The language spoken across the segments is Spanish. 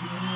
Mm-hmm.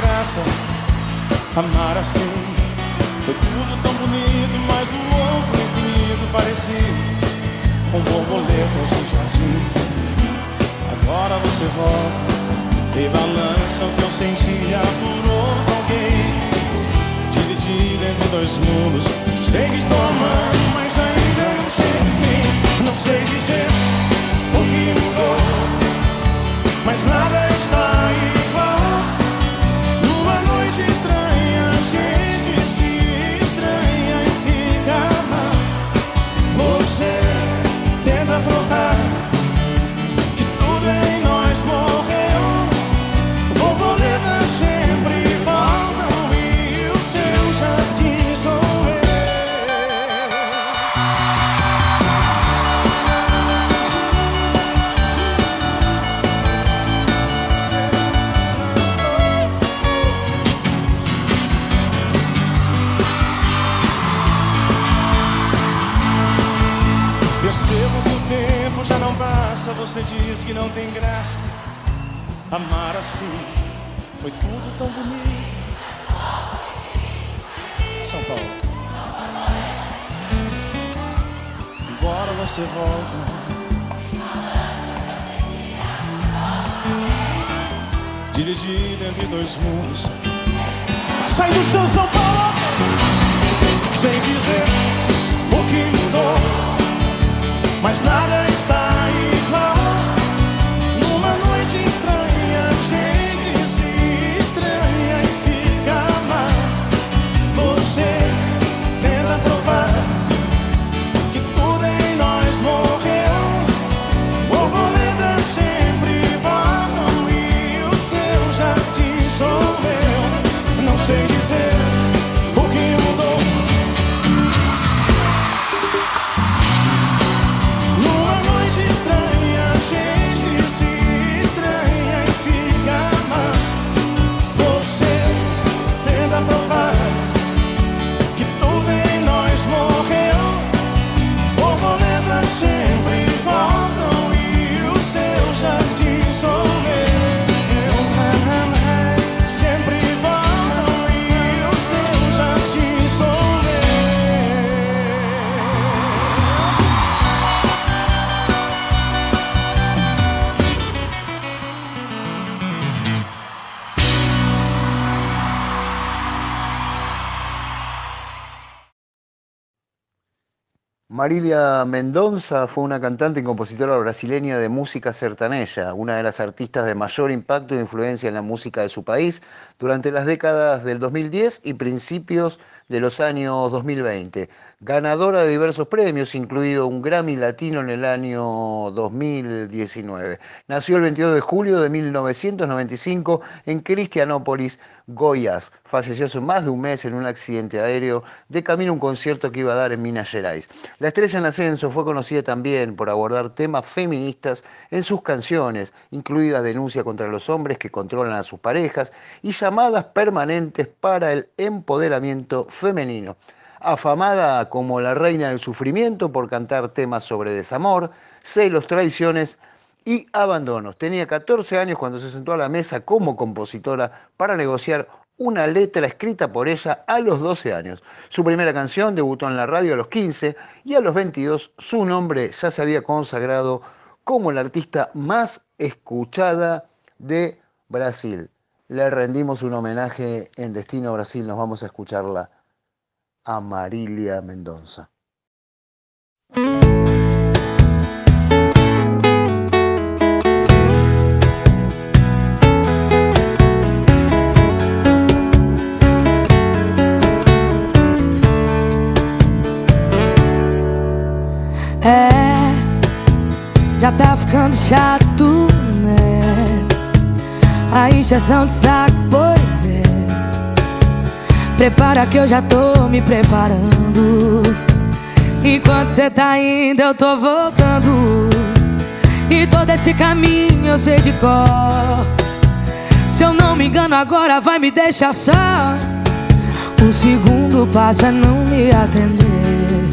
Graça amar assim. Marilia Mendonza fue una cantante y compositora brasileña de música sertaneja, una de las artistas de mayor impacto e influencia en la música de su país durante las décadas del 2010 y principios de los años 2020 ganadora de diversos premios, incluido un Grammy Latino en el año 2019. Nació el 22 de julio de 1995 en Cristianópolis, Goiás. Falleció hace más de un mes en un accidente aéreo de camino a un concierto que iba a dar en Minas Gerais. La estrella en ascenso fue conocida también por abordar temas feministas en sus canciones, incluida denuncia contra los hombres que controlan a sus parejas y llamadas permanentes para el empoderamiento femenino afamada como la reina del sufrimiento por cantar temas sobre desamor, celos, traiciones y abandonos. Tenía 14 años cuando se sentó a la mesa como compositora para negociar una letra escrita por ella a los 12 años. Su primera canción debutó en la radio a los 15 y a los 22 su nombre ya se había consagrado como la artista más escuchada de Brasil. Le rendimos un homenaje en Destino Brasil, nos vamos a escucharla a Marilia Mendonza. É, já tá ficando chato, né? A injeção de saco. Prepara que eu já tô me preparando. Enquanto cê tá indo, eu tô voltando. E todo esse caminho eu sei de cor. Se eu não me engano, agora vai me deixar só. O segundo passo é não me atender.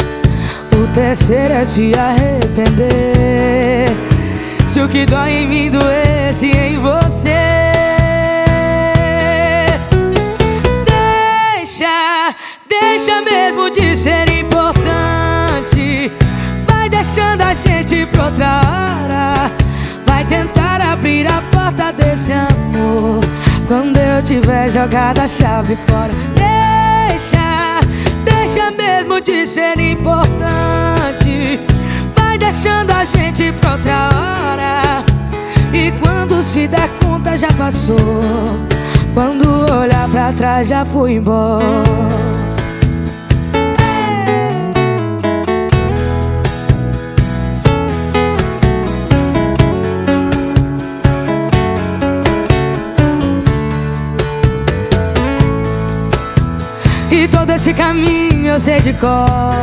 O terceiro é se arrepender. Se o que dói em mim doesse em você. Deixa mesmo de ser importante. Vai deixando a gente pra outra hora. Vai tentar abrir a porta desse amor. Quando eu tiver jogado a chave fora. Deixa, deixa mesmo de ser importante. Vai deixando a gente pra outra hora. E quando se der conta já passou. Quando olhar pra trás já fui embora. E todo esse caminho eu sei de cor.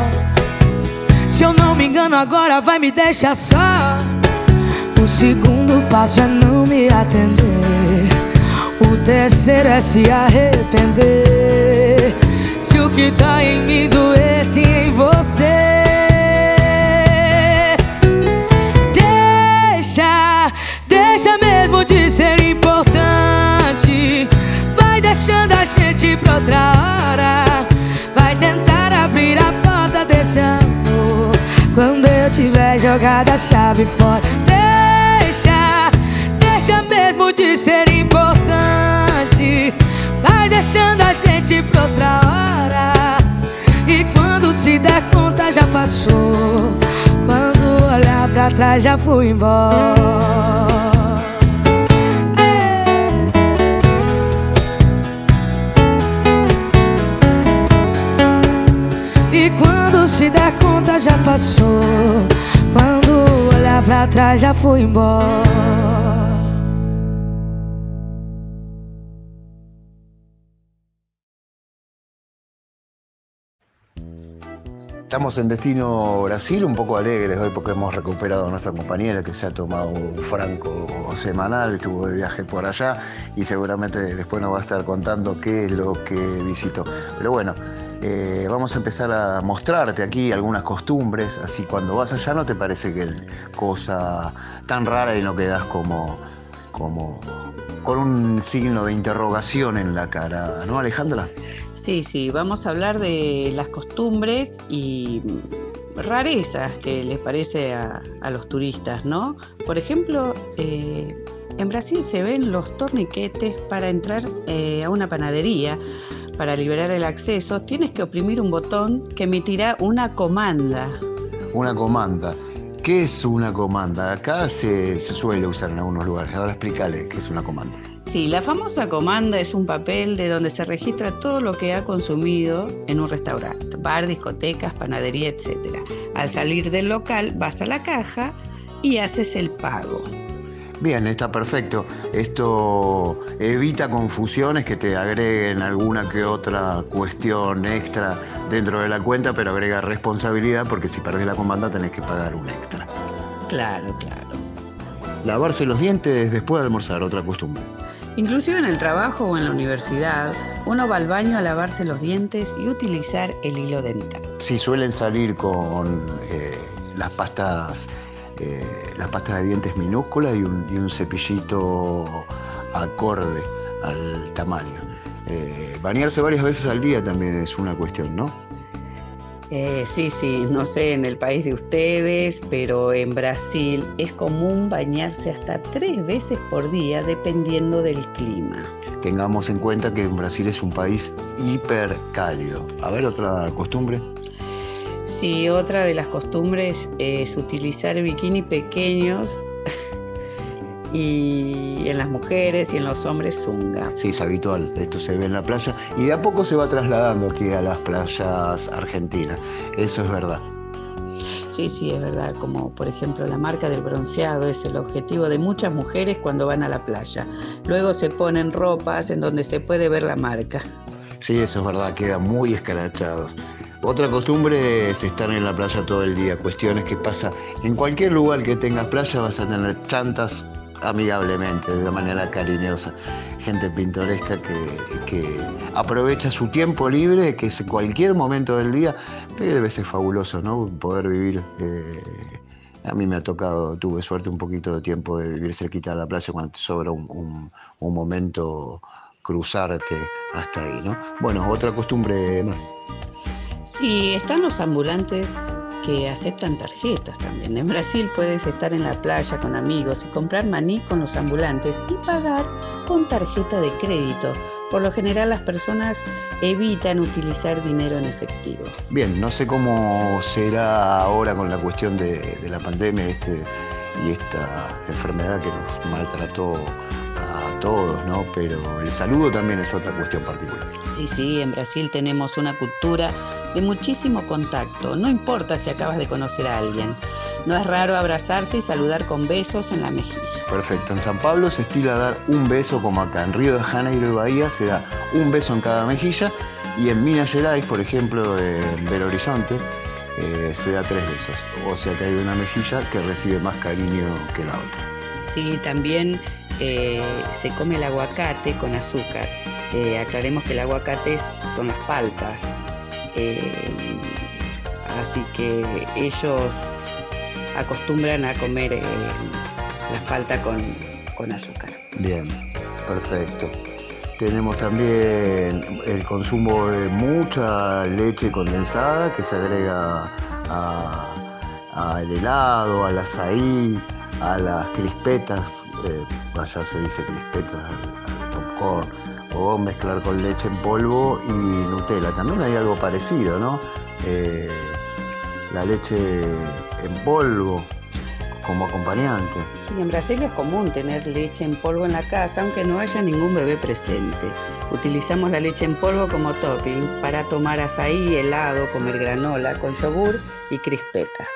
Se eu não me engano agora vai me deixar só. O segundo passo é não me atender. O terceiro é se arrepender. Se o que tá em mim doesse em jogado a chave fora Deixa, deixa mesmo de ser importante. Vai deixando a gente pra outra hora. E quando se der conta já passou. Quando olhar pra trás já fui embora. E quando se der conta já passou olhar pra trás já fui Estamos en Destino Brasil, un poco alegres hoy porque hemos recuperado a nuestra compañera que se ha tomado un franco semanal, estuvo de viaje por allá y seguramente después nos va a estar contando qué es lo que visitó. Pero bueno, eh, vamos a empezar a mostrarte aquí algunas costumbres, así cuando vas allá no te parece que es cosa tan rara y no quedas como, como con un signo de interrogación en la cara, ¿no, Alejandra? Sí, sí, vamos a hablar de las costumbres y rarezas que les parece a, los turistas, ¿no? Por ejemplo, eh, en Brasil se ven los torniquetes para entrar eh, a una panadería. Para liberar el acceso tienes que oprimir un botón que emitirá una comanda. Una comanda. ¿Qué es una comanda? Acá se, se suele usar en algunos lugares. Ahora explícale qué es una comanda. Sí, la famosa comanda es un papel de donde se registra todo lo que ha consumido en un restaurante, bar, discotecas, panadería, etc. Al salir del local vas a la caja y haces el pago. Bien, está perfecto. Esto evita confusiones que te agreguen alguna que otra cuestión extra dentro de la cuenta, pero agrega responsabilidad porque si perdés la comanda tenés que pagar un extra. Claro, claro. Lavarse los dientes después de almorzar, otra costumbre. Inclusive en el trabajo o en la universidad, uno va al baño a lavarse los dientes y utilizar el hilo dental. Sí, suelen salir con eh, las pastas eh, las pastas de dientes minúsculas y un, y un cepillito acorde al tamaño. Eh, bañarse varias veces al día también es una cuestión, ¿no? Eh, sí, sí, no sé en el país de ustedes, pero en Brasil es común bañarse hasta tres veces por día dependiendo del clima. Tengamos en cuenta que en Brasil es un país hipercálido. A ver, otra costumbre. Sí, otra de las costumbres es utilizar bikini pequeños y en las mujeres y en los hombres zunga. Sí, es habitual, esto se ve en la playa y de a poco se va trasladando aquí a las playas argentinas, eso es verdad. Sí, sí, es verdad, como por ejemplo la marca del bronceado es el objetivo de muchas mujeres cuando van a la playa. Luego se ponen ropas en donde se puede ver la marca. Sí, eso es verdad, quedan muy escarachados. Otra costumbre es estar en la playa todo el día, cuestiones que pasa en cualquier lugar que tengas playa vas a tener chantas amigablemente, de una manera cariñosa, gente pintoresca que, aprovecha su tiempo libre, que es cualquier momento del día, pero debe ser fabuloso, ¿no? Poder vivir. eh, a mí me ha tocado, tuve suerte un poquito de tiempo de vivir cerquita de la playa cuando te sobra un momento cruzarte hasta ahí, ¿no? Bueno, otra costumbre más. Sí, están los ambulantes que aceptan tarjetas también. En Brasil puedes estar en la playa con amigos y comprar maní con los ambulantes y pagar con tarjeta de crédito. Por lo general las personas evitan utilizar dinero en efectivo. Bien, no sé cómo será ahora con la cuestión de, de la pandemia este, y esta enfermedad que nos maltrató a todos, ¿no? Pero el saludo también es otra cuestión particular. Sí, sí, en Brasil tenemos una cultura de muchísimo contacto. No importa si acabas de conocer a alguien. No es raro abrazarse y saludar con besos en la mejilla. Perfecto, en San Pablo se estila dar un beso como acá, en Río de Janeiro y Bahía se da un beso en cada mejilla y en Minas Gerais, por ejemplo, en Belo Horizonte, eh, se da tres besos. O sea que hay una mejilla que recibe más cariño que la otra. Sí, también eh, se come el aguacate con azúcar. Eh, aclaremos que el aguacate son las paltas. Eh, así que ellos acostumbran a comer la falta con, con azúcar. Bien, perfecto. Tenemos también el consumo de mucha leche condensada que se agrega al helado, al azaí, a las crispetas, eh, allá se dice crispetas, al, al popcorn, o mezclar con leche en polvo y Nutella. También hay algo parecido, ¿no? Eh, la leche en polvo como acompañante. Sí, en Brasil es común tener leche en polvo en la casa, aunque no haya ningún bebé presente. Utilizamos la leche en polvo como topping para tomar azaí, helado, comer granola con yogur y crispetas.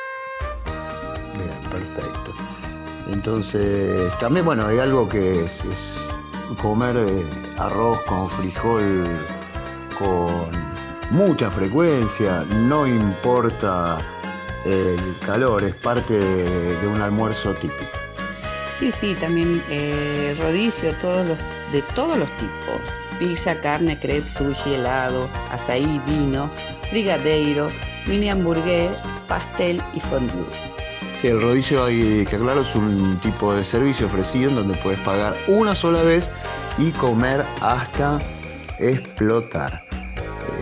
Entonces, también, bueno, hay algo que es, comer eh, arroz con frijol con mucha frecuencia, no importa el calor, es parte de, un almuerzo típico. Sí, sí, también eh, rodicio todos los, de todos los tipos. Pizza, carne, crepe, sushi, helado, azaí, vino, brigadeiro, mini hamburguer, pastel y fondue. Sí, el rodillo hay que aclarar, es un tipo de servicio ofrecido en donde puedes pagar una sola vez y comer hasta explotar.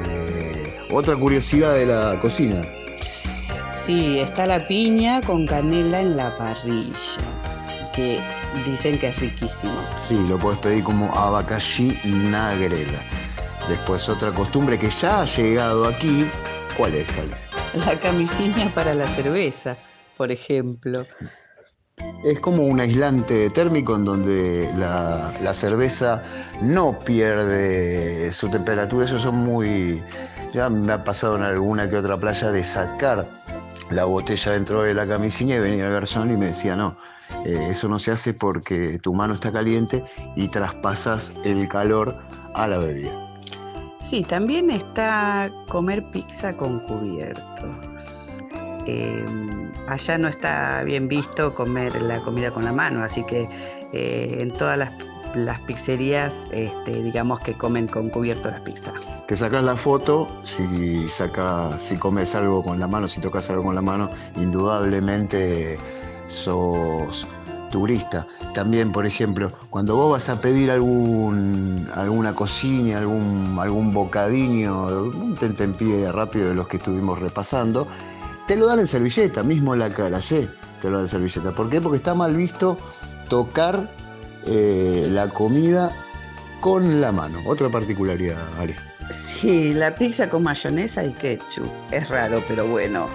Eh, otra curiosidad de la cocina. Sí, está la piña con canela en la parrilla, que dicen que es riquísimo. Sí, lo puedes pedir como abacaxi nagrela. Después otra costumbre que ya ha llegado aquí, ¿cuál es, Ale? la camisinha para la cerveza, por ejemplo. Es como un aislante térmico en donde la, cerveza no pierde su temperatura. Eso son muy. Ya me ha pasado en alguna que otra playa de sacar la botella dentro de la camisinha y venir al garzón y me decía, no, eh, eso no se hace porque tu mano está caliente y traspasas el calor a la bebida. Sí, también está comer pizza con cubiertos. Em, allá no está bien visto comer la comida con la mano, así que eh, en todas las, pizzerías, este, digamos que comen con cubierto las pizzas. Te sacas la foto, si, saca, si comes algo con la mano, si tocas algo con la mano, indudablemente sos turista. También, por ejemplo, cuando vos vas a pedir algún, alguna cocina, algún, algún bocadinho, un tentempié rápido de los que estuvimos repasando, te lo dan en servilleta, mismo la cara, sí, te lo dan en servilleta. ¿Por qué? Porque está mal visto tocar eh, la comida con la mano. Otra particularidad, Ari. Sí, la pizza con mayonesa y ketchup. Es raro, pero bueno.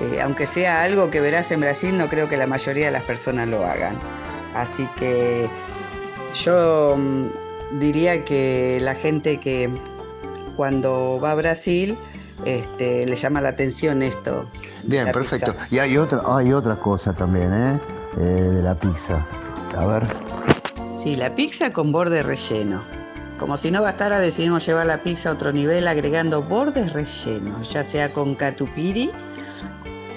Eh, aunque sea algo que verás en Brasil, no creo que la mayoría de las personas lo hagan. Así que yo mm, diría que la gente que cuando va a Brasil este, le llama la atención esto. Bien, perfecto. Y hay otra, hay otra cosa también, ¿eh? ¿eh? De la pizza. A ver. Sí, la pizza con borde relleno. Como si no bastara, decidimos llevar la pizza a otro nivel agregando bordes rellenos, ya sea con catupiry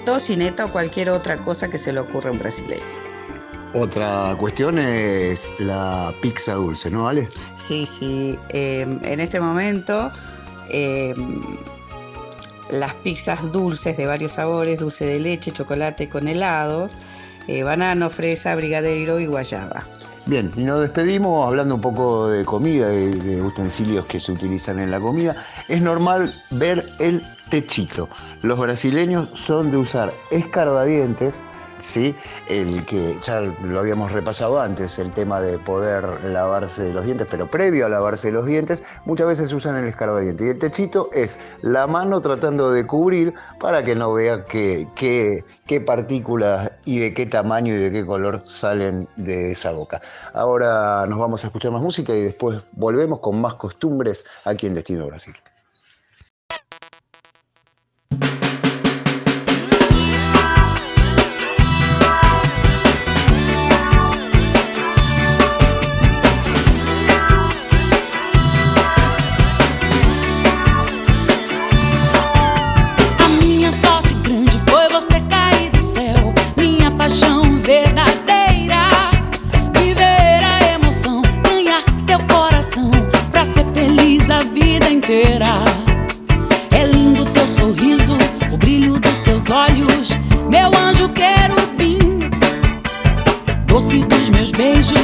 tocineta o cualquier otra cosa que se le ocurra a un brasileño. Otra cuestión es la pizza dulce, ¿no, vale? Sí, sí. Em, en este momento, em, las pizzas dulces de varios sabores, dulce de leche, chocolate con helado, eh, banano, fresa, brigadeiro y guayaba. Bien, y nos despedimos hablando un poco de comida, y de utensilios que se utilizan en la comida. Es normal ver el techito. Los brasileños son de usar escarbadientes, ¿sí? El que ya lo habíamos repasado antes, el tema de poder lavarse los dientes, pero previo a lavarse los dientes, muchas veces usan el escarbadiente. Y el techito es la mano tratando de cubrir para que no vea qué, qué partículas y de qué tamaño y de qué color salen de esa boca. Ahora nos vamos a escuchar más música y después volvemos con más costumbres aquí en Destino Brasil.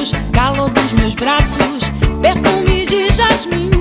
braços, calor dos meus braços, perfume de jasmim.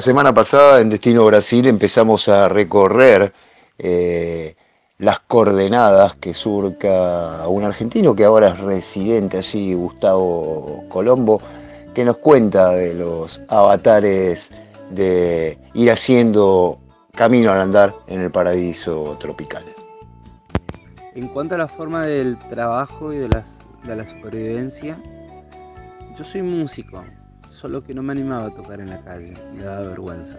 La semana pasada en Destino Brasil empezamos a recorrer eh, las coordenadas que surca un argentino que ahora es residente allí, Gustavo Colombo, que nos cuenta de los avatares de ir haciendo camino al andar en el paraíso tropical. En cuanto a la forma del trabajo y de, la supervivencia, yo soy músico, solo que no me animaba a tocar en la calle, me daba vergüenza.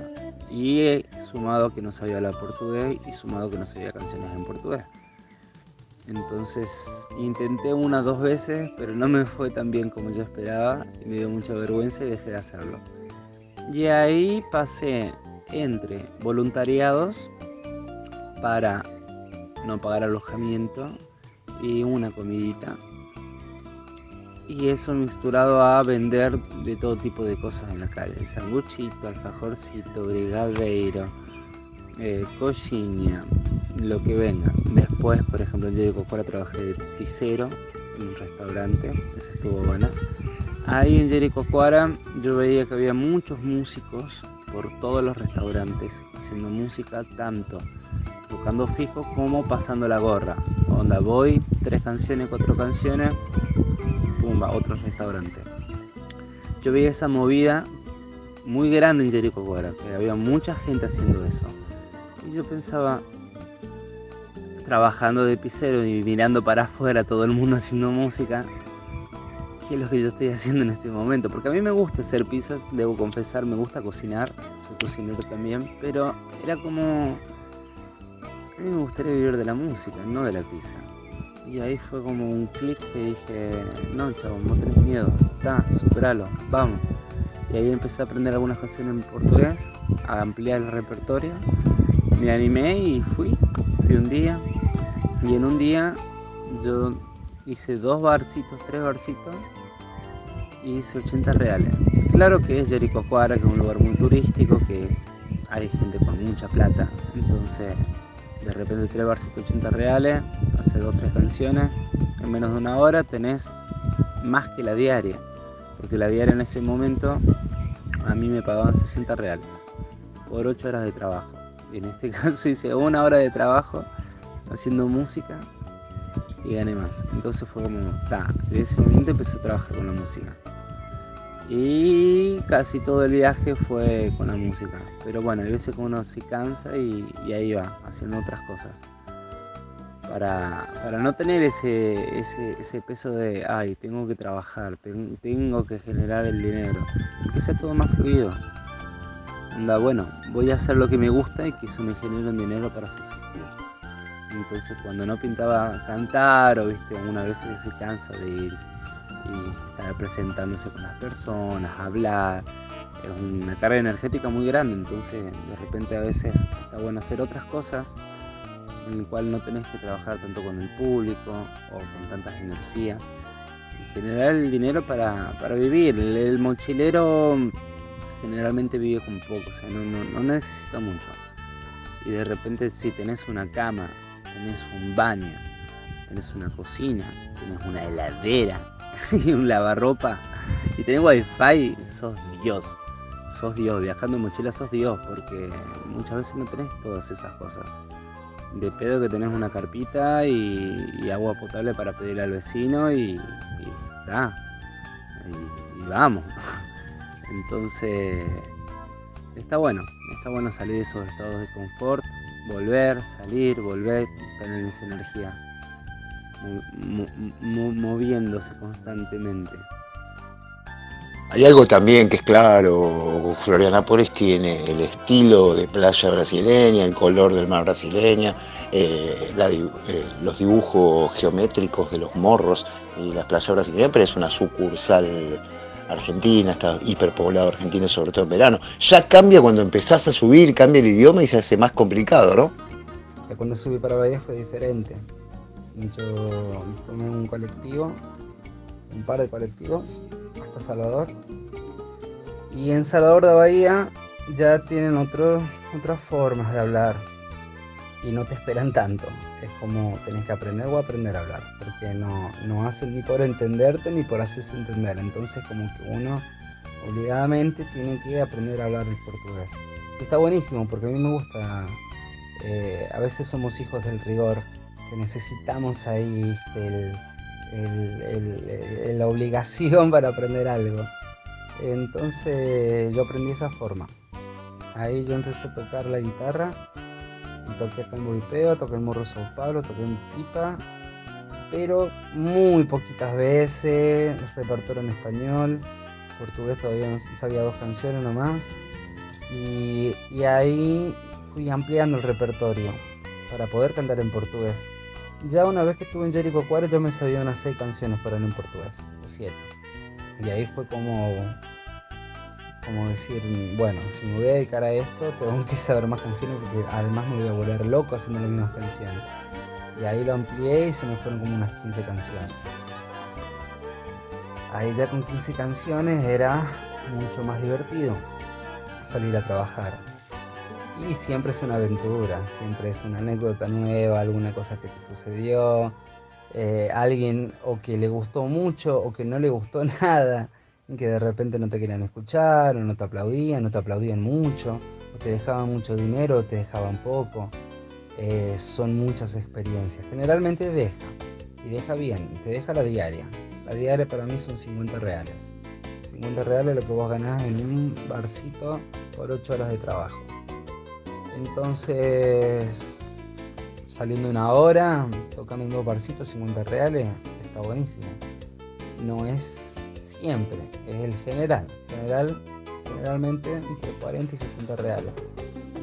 Y sumado que no sabía hablar portugués y sumado que no sabía canciones en portugués. Entonces intenté una dos veces, pero no me fue tan bien como yo esperaba y me dio mucha vergüenza y dejé de hacerlo. Y ahí pasé entre voluntariados para no pagar alojamiento y una comidita. Y eso mixturado a vender de todo tipo de cosas en la calle. Sanguchito, alfajorcito, brigadeiro, eh, coxinha, lo que venga. Después, por ejemplo, en Diego Cocora trabajé de pizzero en un restaurante, esa estuvo buena. Ahí en Jericoacoara yo veía que había muchos músicos por todos los restaurantes haciendo música tanto tocando fijo como pasando la gorra. Onda voy, tres canciones, cuatro canciones, pumba, otro restaurante. Yo veía esa movida muy grande en Jericoacoara, que había mucha gente haciendo eso. Y yo pensaba, trabajando de pizzero y mirando para afuera todo el mundo haciendo música, ¿qué es lo que yo estoy haciendo en este momento? Porque a mí me gusta hacer pizza, debo confesar, me gusta cocinar, soy cocinero también, pero era como... A mí me gustaría vivir de la música, no de la pizza. Y ahí fue como un clic que dije, no chabón, no tenés miedo, está, superalo, vamos. Y ahí empecé a aprender algunas canciones en portugués, a ampliar el repertorio. Me animé y fui, fui un día. Y en un día yo hice dos barcitos, tres barcitos y hice 80 reales. Claro que es Jericoacoara, que es un lugar muy turístico, que hay gente con mucha plata. Entonces, de repente tres barcitos 80 reales, hace dos tres canciones, en menos de una hora tenés más que la diaria. Porque la diaria en ese momento a mí me pagaban 60 reales por 8 horas de trabajo. Y en este caso hice una hora de trabajo haciendo música y gané más. Entonces fue como, ta, de ese momento empecé a trabajar con la música. Y casi todo el viaje fue con la música. Pero bueno, hay veces que uno se cansa y, ahí va, haciendo otras cosas. Para, para no tener ese, ese, peso de, ay, tengo que trabajar, ten- tengo que generar el dinero. Que sea todo más fluido. Anda, bueno, voy a hacer lo que me gusta y que eso me genere un dinero para subsistir. Entonces cuando no pintaba cantar o viste, una vez se cansa de ir y estar presentándose con las personas, hablar, es una carga energética muy grande, entonces de repente a veces está bueno hacer otras cosas en el cual no tenés que trabajar tanto con el público o con tantas energías y generar el dinero para, para vivir. El, mochilero generalmente vive con poco, o sea, no, no, no necesita mucho. Y de repente si tenés una cama, tenés un baño, tenés una cocina, tenés una heladera y un lavarropa y tenés wifi, sos Dios. Sos Dios, viajando en mochila sos Dios, porque muchas veces no tenés todas esas cosas. de pedo que tenés una carpita y, agua potable para pedir al vecino y, está. Y, vamos. Entonces, está bueno, está bueno salir de esos estados de confort, volver, salir, volver, tener esa energía moviéndose constantemente. Hay algo también que es claro, Florianópolis tiene el estilo de playa brasileña, el color del mar brasileña, eh, eh, los dibujos geométricos de los morros y la playa brasileña, pero es una sucursal argentina, está hiperpoblado Argentina, sobre todo en verano. Ya cambia cuando empezás a subir, cambia el idioma y se hace más complicado, ¿no? cuando subí para Bahía fue diferente. Yo tomé un colectivo, un par de colectivos, hasta Salvador. Y en Salvador de Bahía ya tienen otro, otras formas de hablar y no te esperan tanto. Es como tenés que aprender o aprender a hablar, porque no, no hacen ni por entenderte ni por hacerse entender. Entonces como que uno obligadamente tiene que aprender a hablar el portugués. Está buenísimo porque a mí me gusta, eh, a veces somos hijos del rigor que necesitamos ahí la obligación para aprender algo. Entonces yo aprendí esa forma. Ahí yo empecé a tocar la guitarra y toqué Boipeo, toqué en Morro Sao Paulo, toqué en Pipa, pero muy poquitas veces, repertorio en español, portugués todavía sabía dos canciones nomás, y ahí fui ampliando el repertorio para poder cantar en portugués. Ya una vez que estuve en Jericho Juárez, yo me sabía unas seis canciones para en portugués, o siete. Y ahí fue como, como decir, bueno, si me voy a dedicar a esto, tengo que saber más canciones porque además me voy a volver loco haciendo las mismas canciones. Y ahí lo amplié y se me fueron como unas 15 canciones. Ahí ya con 15 canciones era mucho más divertido salir a trabajar. Y siempre es una aventura, siempre es una anécdota nueva, alguna cosa que te sucedió, eh, alguien o que le gustó mucho o que no le gustó nada, que de repente no te querían escuchar, o no te aplaudían, no te aplaudían mucho, o te dejaban mucho dinero, o te dejaban poco. Eh, son muchas experiencias. Generalmente deja, y deja bien, te deja la diaria. La diaria para mí son 50 reales. 50 reales es lo que vos ganás en un barcito por 8 horas de trabajo. Entonces, saliendo una hora, tocando en dos barcitos, 50 reales, está buenísimo. No es siempre, es el general. General, generalmente entre 40 y 60 reales.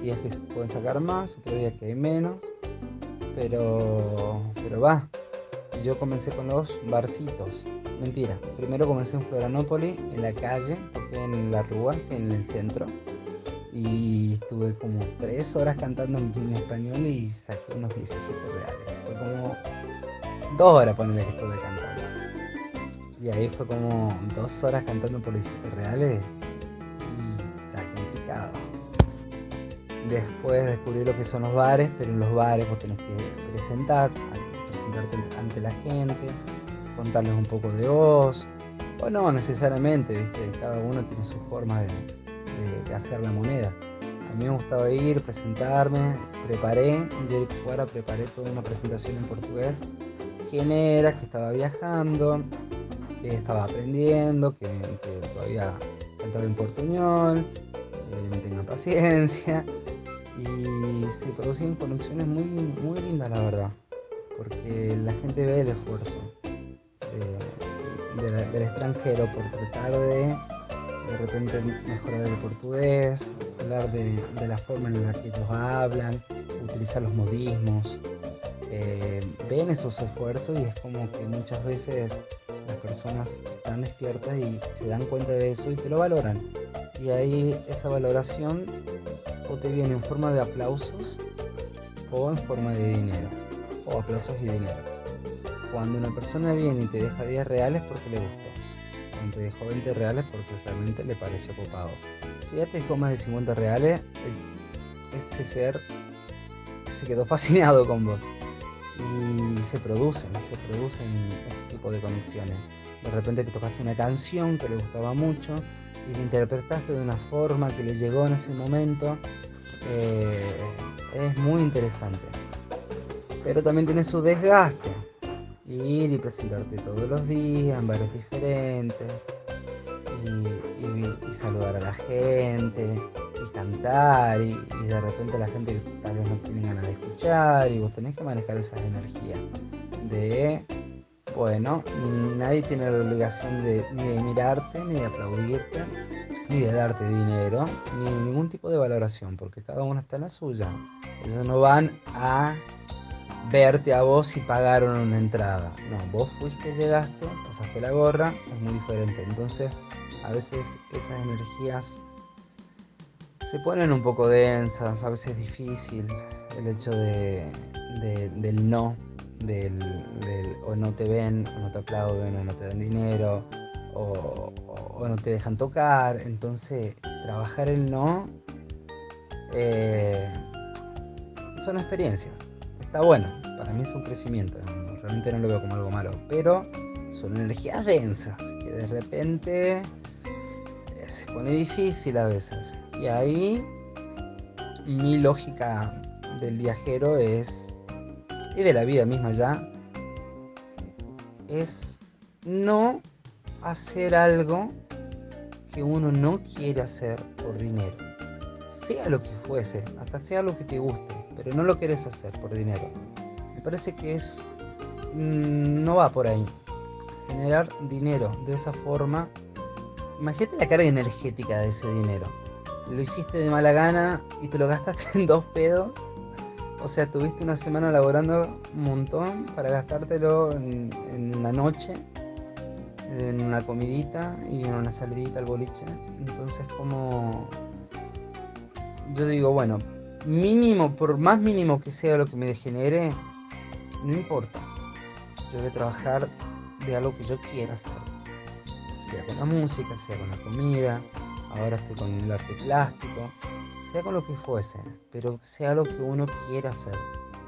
Días que pueden sacar más, otros días que hay menos, pero, pero va. Yo comencé con los barcitos. Mentira, primero comencé en Florianópolis, en la calle, en la Rúa, en el centro y estuve como tres horas cantando en, español y saqué unos 17 reales. Fue como dos horas ponerle que estuve cantando. Y ahí fue como dos horas cantando por 17 reales y está complicado. Después descubrí lo que son los bares, pero en los bares vos tenés que presentar, presentarte ante la gente, contarles un poco de vos, o no necesariamente, viste, cada uno tiene su forma de, de, hacer la moneda. A mí me gustaba ir, presentarme, preparé, en Jericoacoara preparé toda una presentación en portugués, quién era, que estaba viajando, que estaba aprendiendo, que, todavía cantaba en portuñol, que me tenga paciencia. Y se producen conexiones muy, muy lindas la verdad, porque la gente ve el esfuerzo del extranjero por tratar de de repente mejorar el portugués, hablar de, la forma en la que ellos hablan, utilizar los modismos. Eh, ven esos esfuerzos y es como que muchas veces las personas están despiertas y se dan cuenta de eso y te lo valoran. Y ahí esa valoración o te viene en forma de aplausos o en forma de dinero, o aplausos y dinero. Cuando una persona viene y te deja días reales porque le gustó te dejó 20 reales porque realmente le pareció copado. Si ya te dejó más de 50 reales, ese ser se quedó fascinado con vos. Y se producen, se producen ese tipo de conexiones. De repente que tocaste una canción que le gustaba mucho y la interpretaste de una forma que le llegó en ese momento. Eh, es muy interesante. pero también tiene su desgaste. Ir y presentarte todos los días en bares diferentes y, saludar a la gente y cantar y, de repente la gente tal vez no tiene ganas de escuchar y vos tenés que manejar esas energías de bueno, nadie tiene la obligación de, ni de mirarte, ni de aplaudirte, ni de darte dinero, ni ningún tipo de valoración, porque cada uno está en la suya. Ellos no van a verte a vos y pagaron una entrada. No, vos fuiste, llegaste, pasaste la gorra, es muy diferente. Entonces, a veces esas energías se ponen un poco densas, a veces es difícil el hecho de, del no, del, o no te ven, o no te aplauden, o no te dan dinero, o, no te dejan tocar. Entonces, trabajar el no eh, son experiencias. Está bueno, para mí es un crecimiento, realmente no lo veo como algo malo, pero son energías densas que de repente eh, se pone difícil a veces. Y ahí mi lógica del viajero es y de la vida misma ya, es no hacer algo que uno no quiere hacer por dinero. Sea lo que fuese, hasta sea lo que te guste, pero no lo quieres hacer por dinero. Me parece que es. Mm, no va por ahí. Generar dinero de esa forma. Imagínate la carga energética de ese dinero. Lo hiciste de mala gana y te lo gastaste en dos pedos o sea, tuviste una semana laborando un montón para gastártelo en, una noche, en una comidita y en una salidita al boliche. Entonces, como yo digo, bueno, mínimo, por más mínimo que sea lo que me degenere, no importa. Yo voy a trabajar de algo que yo quiera hacer. Sea con la música, sea con la comida. Ahora estoy con el arte plástico sea con lo que fuese, pero sea lo que uno quiera hacer,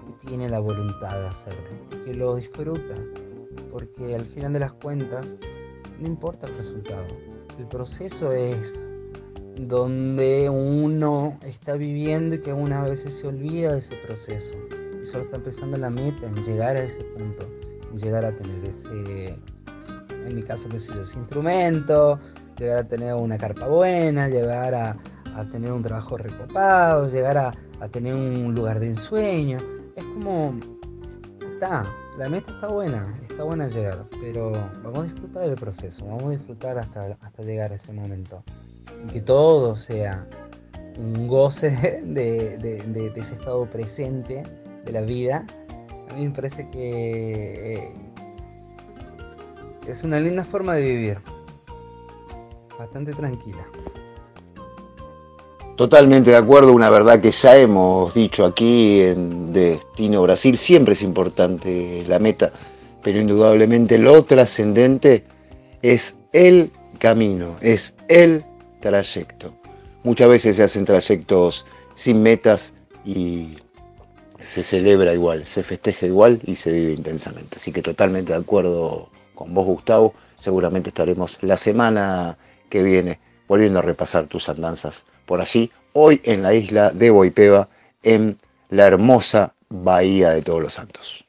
y tiene la voluntad de hacerlo, que lo disfruta, porque al final de las cuentas no importa el resultado, el proceso es donde uno está viviendo y que una vez se olvida de ese proceso solo está pensando en la meta, en llegar a ese punto, en llegar a tener ese, en mi caso, ese instrumento, llegar a tener una carpa buena, llegar a tener un trabajo recopado, llegar a, tener un lugar de ensueño. Es como, está, la meta está buena, está buena llegar, pero vamos a disfrutar del proceso, vamos a disfrutar hasta llegar a ese momento. Y que todo sea un goce de, ese estado presente de la vida. A mí me parece que eh, es una linda forma de vivir, bastante tranquila. Totalmente de acuerdo, una verdad que ya hemos dicho aquí en Destino Brasil, siempre es importante la meta, pero indudablemente lo trascendente es el camino, es el trayecto. Muchas veces se hacen trayectos sin metas y se celebra igual, se festeja igual y se vive intensamente. Así que totalmente de acuerdo con vos, Gustavo. Seguramente estaremos la semana que viene volviendo a repasar tus andanzas por allí, hoy en la isla de Boipeba, en la hermosa Bahía de Todos los Santos.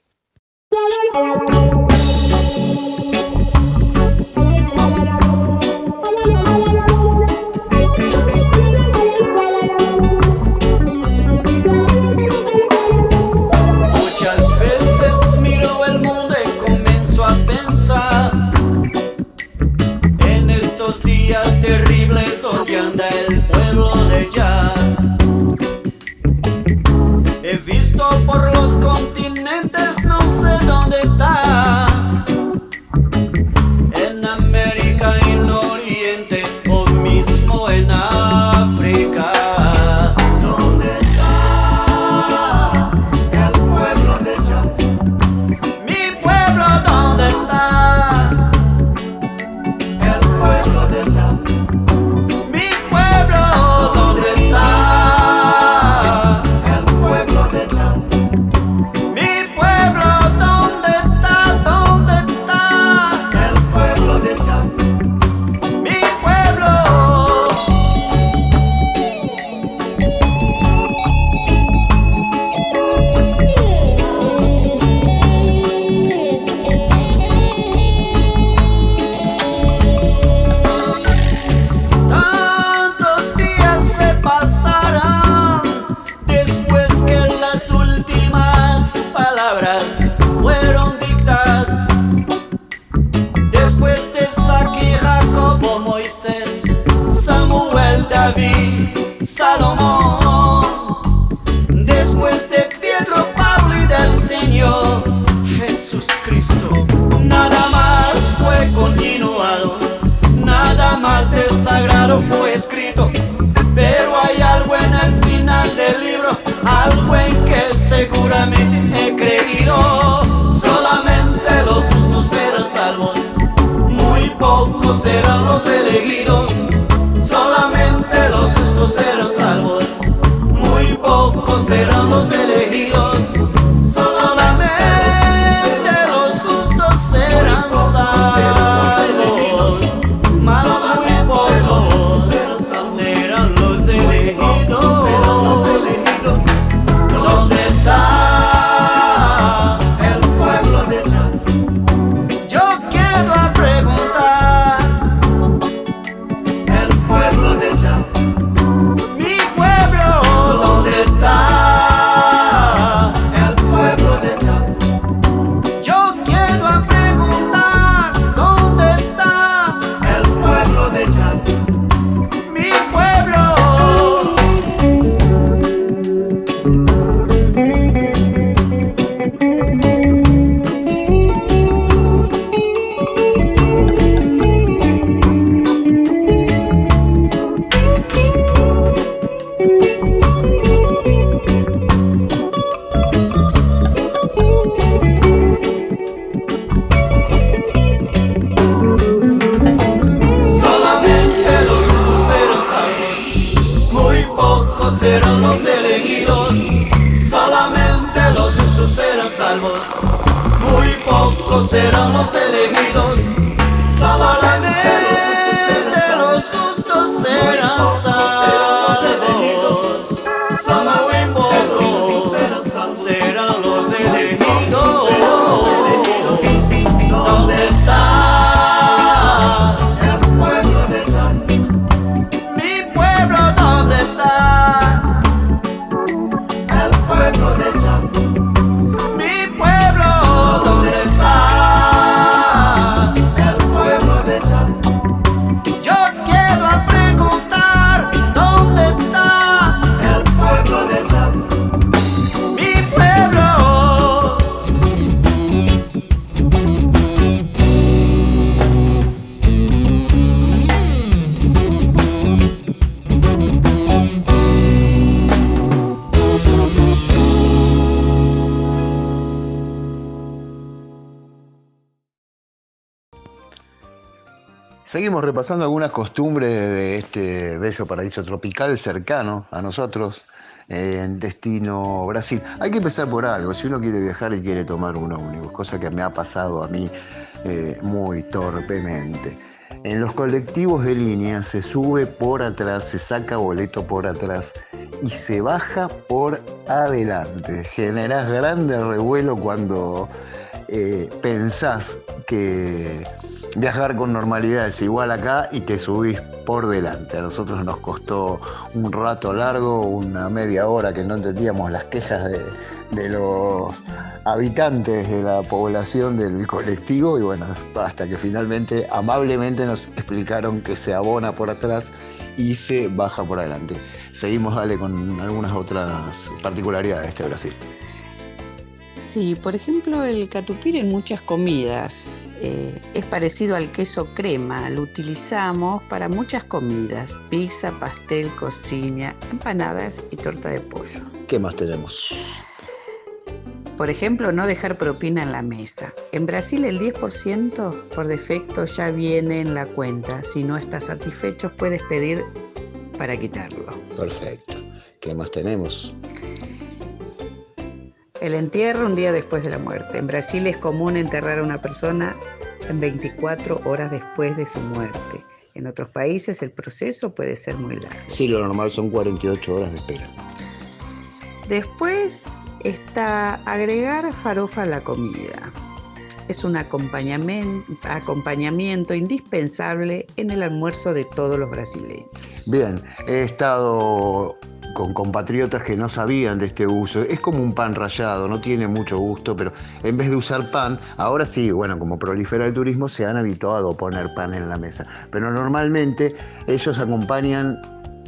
Pocos elegidos. Seguimos repasando algunas costumbres de este bello paraíso tropical cercano a nosotros, en destino Brasil. Hay que empezar por algo, si uno quiere viajar y quiere tomar un ómnibus, cosa que me ha pasado a mí eh, muy torpemente. En los colectivos de línea se sube por atrás, se saca boleto por atrás y se baja por adelante. Generás grande revuelo cuando eh, pensás que viajar con normalidad es igual acá y te subís por delante. A nosotros nos costó un rato largo, una media hora que no entendíamos las quejas de, los habitantes de la población del colectivo y bueno, hasta que finalmente amablemente nos explicaron que se abona por atrás y se baja por adelante. Seguimos, dale, con algunas otras particularidades de este Brasil. Sí, por ejemplo, el catupir en muchas comidas eh, es parecido al queso crema, lo utilizamos para muchas comidas, pizza, pastel, cocina, empanadas y torta de pollo. ¿Qué más tenemos? Por ejemplo, no dejar propina en la mesa. En Brasil el 10% por defecto ya viene en la cuenta. Si no estás satisfecho puedes pedir para quitarlo. Perfecto. ¿Qué más tenemos? El entierro un día después de la muerte. En Brasil es común enterrar a una persona en 24 horas después de su muerte. En otros países el proceso puede ser muy largo. Sí, lo normal son 48 horas de espera. Después está agregar farofa a la comida. Es un acompañamiento, acompañamiento indispensable en el almuerzo de todos los brasileños. Bien, he estado con compatriotas que no sabían de este uso. Es como un pan rallado, no tiene mucho gusto, pero en vez de usar pan, ahora sí, bueno, como prolifera el turismo, se han habituado a poner pan en la mesa. Pero normalmente ellos acompañan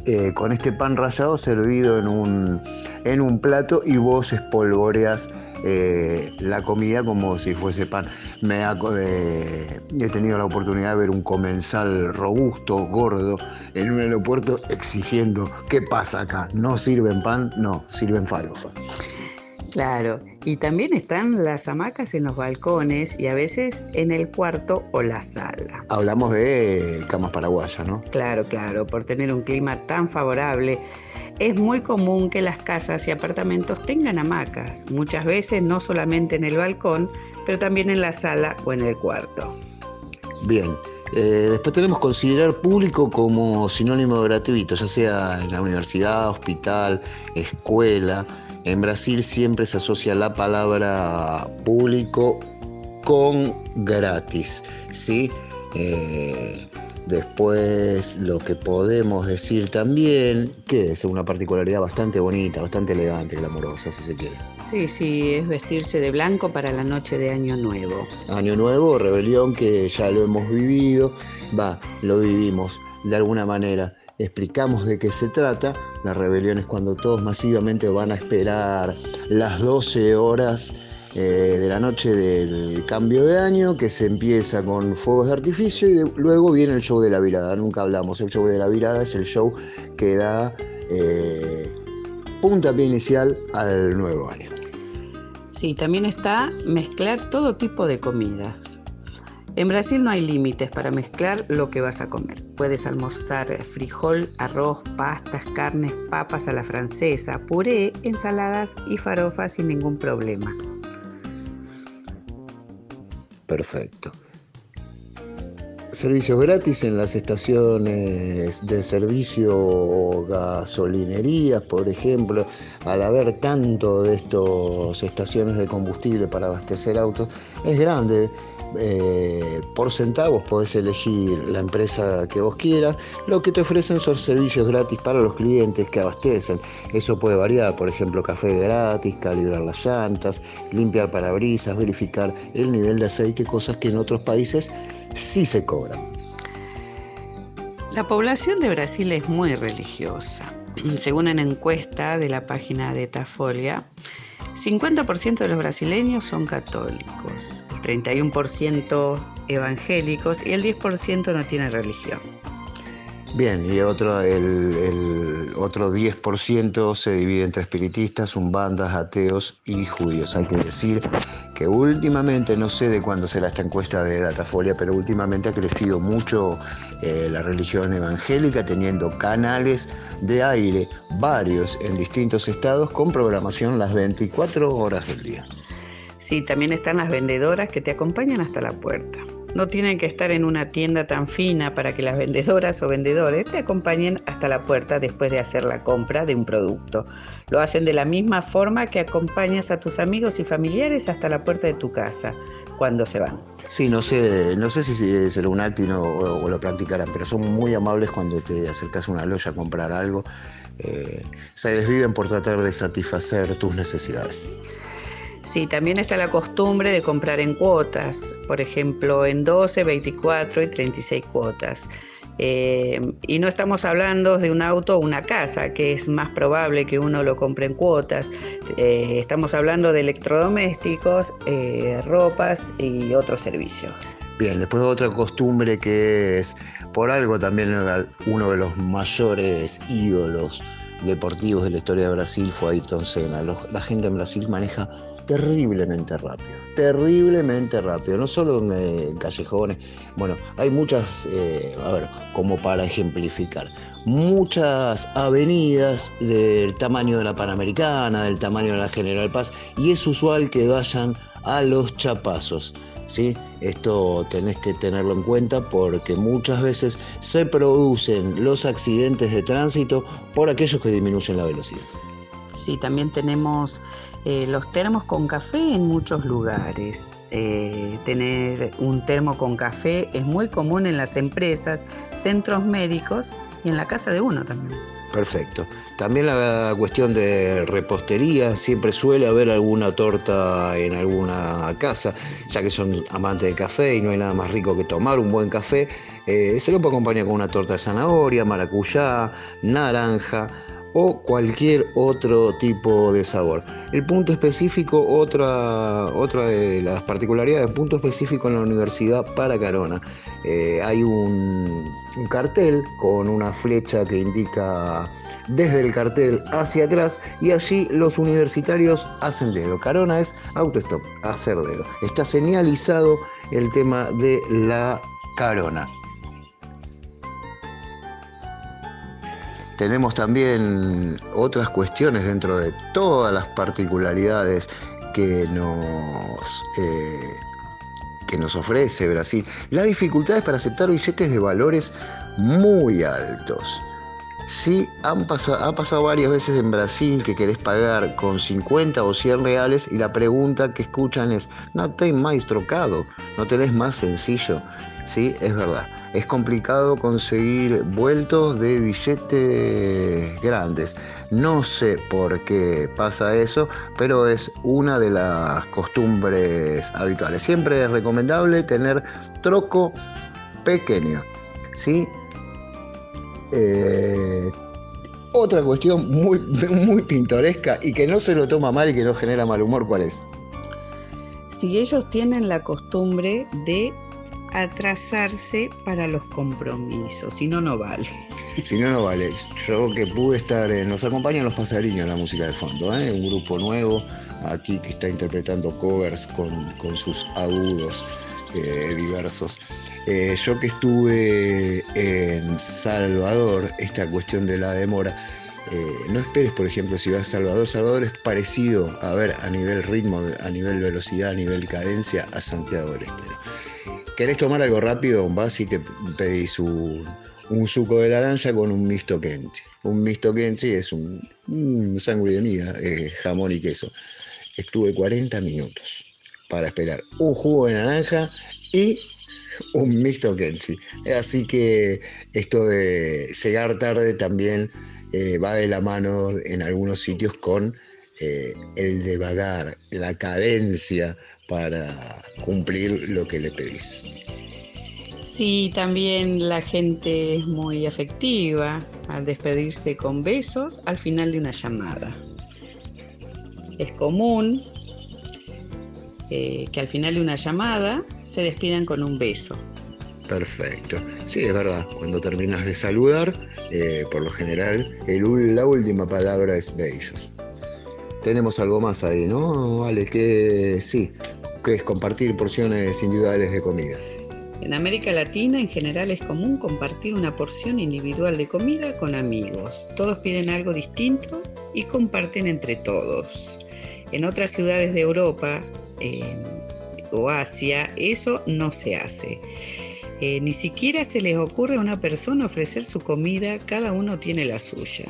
eh, con este pan rallado servido en un, en un plato y vos espolvoreas eh, la comida como si fuese pan. Me eh, he tenido la oportunidad de ver un comensal robusto, gordo, en un aeropuerto exigiendo, ¿qué pasa acá? ¿No sirven pan? No, sirven farofa. Claro, y también están las hamacas en los balcones y a veces en el cuarto o la sala. Hablamos de camas paraguayas, ¿no? Claro, claro, por tener un clima tan favorable. Es muy común que las casas y apartamentos tengan hamacas, muchas veces no solamente en el balcón, pero también en la sala o en el cuarto. Bien, eh, después tenemos considerar público como sinónimo de gratuito, ya sea en la universidad, hospital, escuela. En Brasil siempre se asocia la palabra público con gratis, ¿sí? Eh, después lo que podemos decir también, que es una particularidad bastante bonita, bastante elegante, glamorosa, si se quiere. Sí, sí, es vestirse de blanco para la noche de Año Nuevo. Año Nuevo, rebelión que ya lo hemos vivido, va, lo vivimos de alguna manera explicamos de qué se trata. La rebelión es cuando todos masivamente van a esperar las 12 horas eh, de la noche del cambio de año, que se empieza con fuegos de artificio y luego viene el show de la virada. Nunca hablamos, el show de la virada es el show que da eh, puntapié inicial al nuevo año. Sí, también está mezclar todo tipo de comidas. En Brasil no hay límites para mezclar lo que vas a comer. Puedes almorzar frijol, arroz, pastas, carnes, papas a la francesa, puré, ensaladas y farofas sin ningún problema. Perfecto. Servicios gratis en las estaciones de servicio o gasolinerías, por ejemplo, al haber tanto de estas estaciones de combustible para abastecer autos, es grande eh, por centavos podés elegir la empresa que vos quieras. Lo que te ofrecen son servicios gratis para los clientes que abastecen. Eso puede variar, por ejemplo, café gratis, calibrar las llantas, limpiar parabrisas, verificar el nivel de aceite, cosas que en otros países sí se cobran. La población de Brasil es muy religiosa. Según una encuesta de la página de Tafolia, 50% de los brasileños son católicos. 31% evangélicos y el 10% no tiene religión. Bien, y otro, el, otro 10% se divide entre espiritistas, umbandas, ateos y judíos. Hay que decir que últimamente, no sé de cuándo será esta encuesta de Datafolia, pero últimamente ha crecido mucho eh, la religión evangélica, teniendo canales de aire, varios en distintos estados, con programación las 24 horas del día. Sí, también están las vendedoras que te acompañan hasta la puerta. No tienen que estar en una tienda tan fina para que las vendedoras o vendedores te acompañen hasta la puerta después de hacer la compra de un producto. Lo hacen de la misma forma que acompañas a tus amigos y familiares hasta la puerta de tu casa cuando se van. Sí, no sé, no sé si será un acto o, lo practicarán, pero son muy amables cuando te acercas a una loya a comprar algo. Eh, se desviven por tratar de satisfacer tus necesidades. Sí, también está la costumbre de comprar en cuotas, por ejemplo, en 12, 24 y 36 cuotas. Eh, y no estamos hablando de un auto o una casa, que es más probable que uno lo compre en cuotas. Eh, estamos hablando de electrodomésticos, eh, ropas y otros servicios. Bien, después otra costumbre que es, por algo también uno de los mayores ídolos deportivos de la historia de Brasil fue Ayrton Senna. la gente en Brasil maneja terriblemente rápido, terriblemente rápido, no solo en, eh, callejones, bueno, hay muchas, eh, a ver, como para ejemplificar, muchas avenidas del tamaño de la Panamericana, del tamaño de la General Paz, y es usual que vayan a los chapazos. ¿Sí? Esto tenés que tenerlo en cuenta porque muchas veces se producen los accidentes de tránsito por aquellos que disminuyen la velocidad. Sí, también tenemos eh, los termos con café en muchos lugares. Eh, tener un termo con café es muy común en las empresas, centros médicos y en la casa de uno también. Perfecto. También la cuestión de repostería, siempre suele haber alguna torta en alguna casa, ya que son amantes de café y no hay nada más rico que tomar un buen café. Eh, se lo puede acompañar con una torta de zanahoria, maracuyá, naranja o cualquier otro tipo de sabor. El punto específico, otra, otra de las particularidades, punto específico en la Universidad para Carona. Eh, hay un, un, cartel con una flecha que indica desde el cartel hacia atrás y allí los universitarios hacen dedo. Carona es autostop, hacer dedo. Está señalizado el tema de la carona. Tenemos también otras cuestiones dentro de todas las particularidades que nos, eh, que nos ofrece Brasil. Las dificultades para aceptar billetes de valores muy altos. Sí, han pasado, ha pasado varias veces en Brasil que querés pagar con 50 o 100 reales y la pregunta que escuchan es, no tenés más trocado, no tenés más sencillo. Sí, es verdad. Es complicado conseguir vueltos de billetes grandes. No sé por qué pasa eso, pero es una de las costumbres habituales. Siempre es recomendable tener troco pequeño. ¿sí? Eh, otra cuestión muy, muy pintoresca y que no se lo toma mal y que no genera mal humor, ¿cuál es? Si ellos tienen la costumbre de atrasarse para los compromisos, si no, no vale. Si no, no vale. Yo que pude estar, nos acompañan los pasariños la música de fondo, ¿eh? un grupo nuevo aquí que está interpretando covers con, con sus agudos eh, diversos. Eh, yo que estuve en Salvador, esta cuestión de la demora, no esperes, por ejemplo, si vas a Salvador. Salvador es parecido, a ver, a nivel ritmo, a nivel velocidad, a nivel cadencia, a Santiago del Estero. ¿Querés tomar algo rápido? Vas y te pedís un, suco de naranja con un misto quente. Un misto quente es un, un eh, jamón y queso. Estuve 40 minutos para esperar un jugo de naranja y un misto quente. Así que esto de llegar tarde también eh, va de la mano en algunos sitios con eh, el devagar, la cadencia para cumplir lo que le pedís. Sí, también la gente es muy afectiva al despedirse con besos al final de una llamada. Es común eh, que al final de una llamada se despidan con un beso. Perfecto. Sí, es verdad. Cuando terminas de saludar, eh, por lo general, la última palabra es besos. Tenemos algo más ahí, ¿no? Vale, que sí, que es compartir porciones individuales de comida. En América Latina en general es común compartir una porción individual de comida con amigos. Todos piden algo distinto y comparten entre todos. En otras ciudades de Europa o Asia eso no se hace. Eh, ni siquiera se les ocurre a una persona ofrecer su comida, cada uno tiene la suya.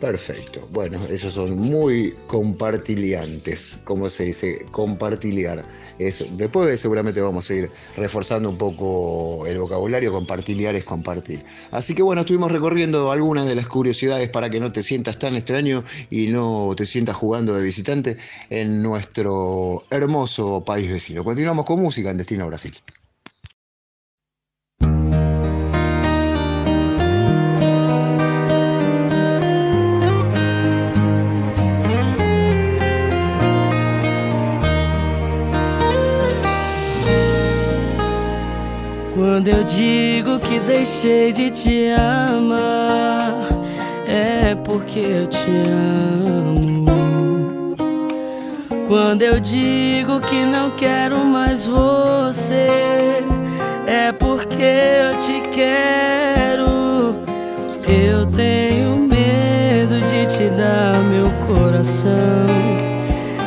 Perfecto. Bueno, esos son muy compartiliantes, como se dice, compartiliar. Después seguramente vamos a ir reforzando un poco el vocabulario, compartiliar es compartir. Así que bueno, estuvimos recorriendo algunas de las curiosidades para que no te sientas tan extraño y no te sientas jugando de visitante en nuestro hermoso país vecino. Continuamos con música en Destino Brasil. Quando eu digo que deixei de te amar, é porque eu te amo. Quando eu digo que não quero mais você, é porque eu te quero. Eu tenho medo de te dar meu coração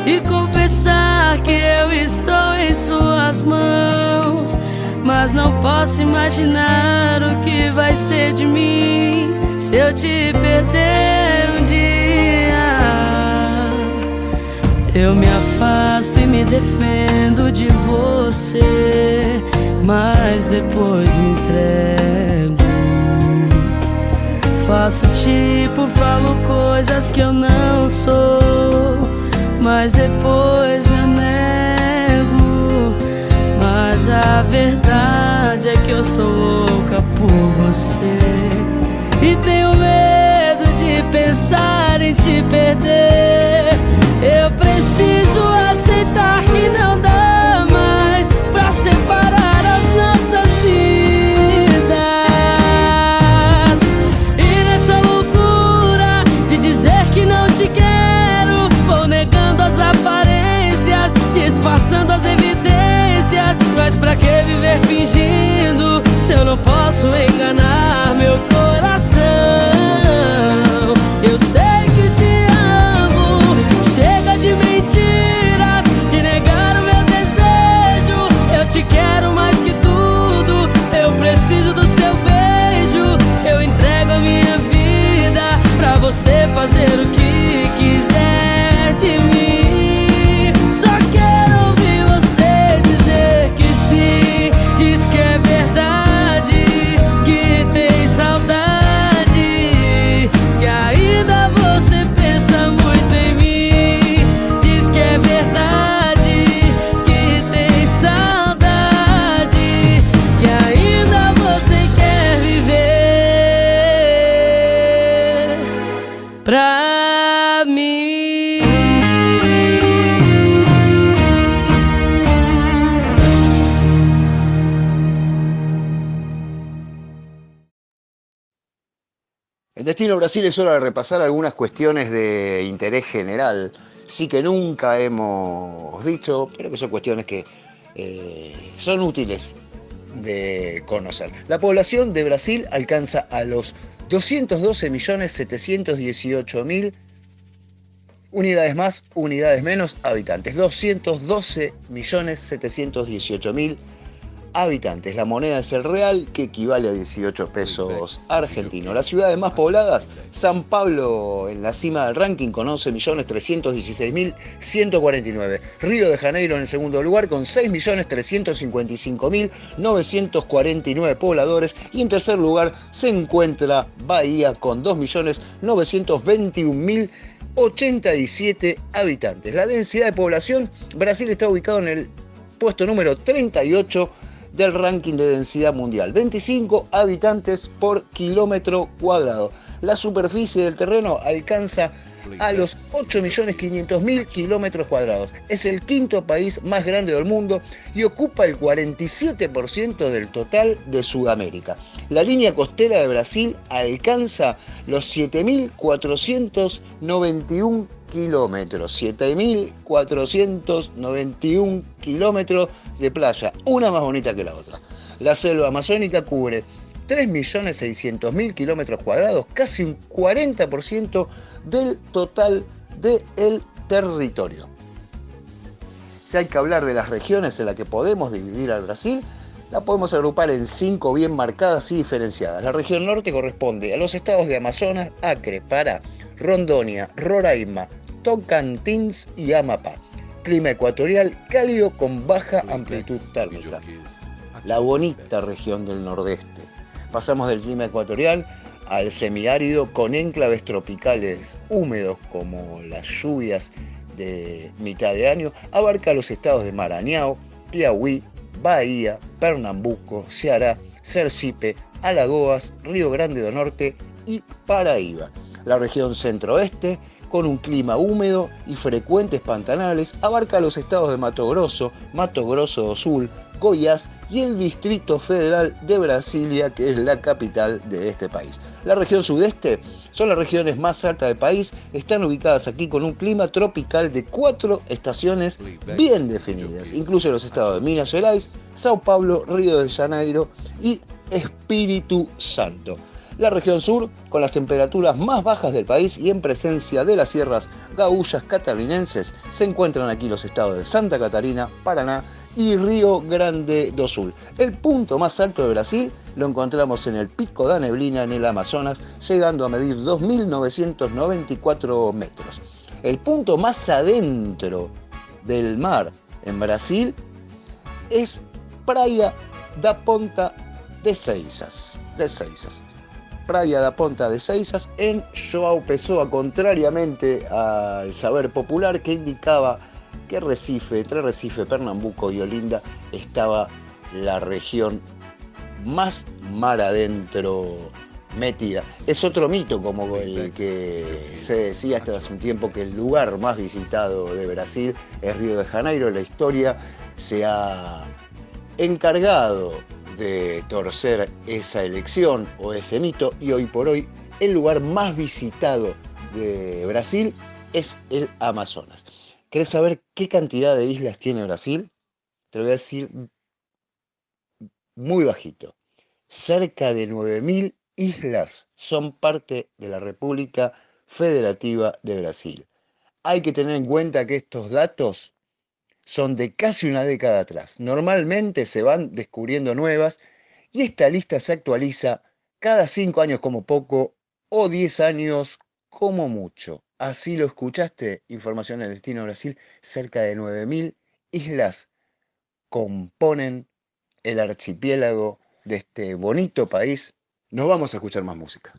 e confessar que eu estou em suas mãos mas não posso imaginar o que vai ser de mim se eu te perder um dia. Eu me afasto e me defendo de você, mas depois me entrego. Faço tipo, falo coisas que eu não sou, mas depois mas a verdade é que eu sou louca por você E tenho medo de pensar em te perder. Eu preciso pra que viver fingindo se eu não posso enganar meu coração? Brasil es hora de repasar algunas cuestiones de interés general. Sí que nunca hemos dicho, pero que son cuestiones que eh, son útiles de conocer. La población de Brasil alcanza a los 212.718.000 unidades más, unidades menos, habitantes. 212.718.000 habitantes. La moneda es el real, que equivale a 18 pesos argentinos. Las ciudades más pobladas, San Pablo en la cima del ranking con 11.316.149. Río de Janeiro en el segundo lugar con 6.355.949 pobladores. Y en tercer lugar se encuentra Bahía con 2.921.087 habitantes. La densidad de población, Brasil está ubicado en el puesto número 38 del ranking de densidad mundial. 25 habitantes por kilómetro cuadrado. La superficie del terreno alcanza a los 8.500.000 kilómetros cuadrados. Es el quinto país más grande del mundo y ocupa el 47% del total de Sudamérica. La línea costera de Brasil alcanza los 7.491 kilómetros, 7.491 kilómetros de playa, una más bonita que la otra. La selva amazónica cubre 3.600.000 kilómetros cuadrados, casi un 40% del total del territorio. Si hay que hablar de las regiones en las que podemos dividir al Brasil, la podemos agrupar en cinco bien marcadas y diferenciadas. La región norte corresponde a los estados de Amazonas, Acre, Pará, Rondonia, Roraima, Tocantins y Amapá. Clima ecuatorial cálido con baja amplitud térmica. La bonita región del nordeste. Pasamos del clima ecuatorial al semiárido con enclaves tropicales húmedos como las lluvias de mitad de año. Abarca los estados de Maranhão, Piauí, Bahía, Pernambuco, Ceará, Sergipe, Alagoas, Río Grande do Norte y Paraíba. La región centro-oeste con un clima húmedo y frecuentes pantanales, abarca los estados de Mato Grosso, Mato Grosso do Sul, Goiás y el Distrito Federal de Brasilia, que es la capital de este país. La región sudeste son las regiones más altas del país, están ubicadas aquí con un clima tropical de cuatro estaciones bien definidas, incluye los estados de Minas Gerais, Sao Paulo, Río de Janeiro y Espíritu Santo la región sur con las temperaturas más bajas del país y en presencia de las sierras gaullas catarinenses se encuentran aquí los estados de Santa Catarina, Paraná y Río Grande do Sul. El punto más alto de Brasil lo encontramos en el Pico da Neblina en el Amazonas, llegando a medir 2.994 metros. El punto más adentro del mar en Brasil es Praia da Ponta de Seixas. De. Praia da Ponta de Seixas en João Pessoa, contrariamente al saber popular que indicaba que Recife, entre Recife, Pernambuco y Olinda estaba la región más mar adentro metida. Es otro mito como el que se decía hasta hace un tiempo que el lugar más visitado de Brasil es Río de Janeiro. La historia se ha encargado de torcer esa elección o ese mito y hoy por hoy el lugar más visitado de Brasil es el Amazonas. ¿Querés saber qué cantidad de islas tiene Brasil? Te lo voy a decir muy bajito. Cerca de 9.000 islas son parte de la República Federativa de Brasil. Hay que tener en cuenta que estos datos son de casi una década atrás. Normalmente se van descubriendo nuevas y esta lista se actualiza cada cinco años como poco o 10 años como mucho. Así lo escuchaste, información del Destino Brasil, cerca de 9.000 islas componen el archipiélago de este bonito país. Nos vamos a escuchar más música.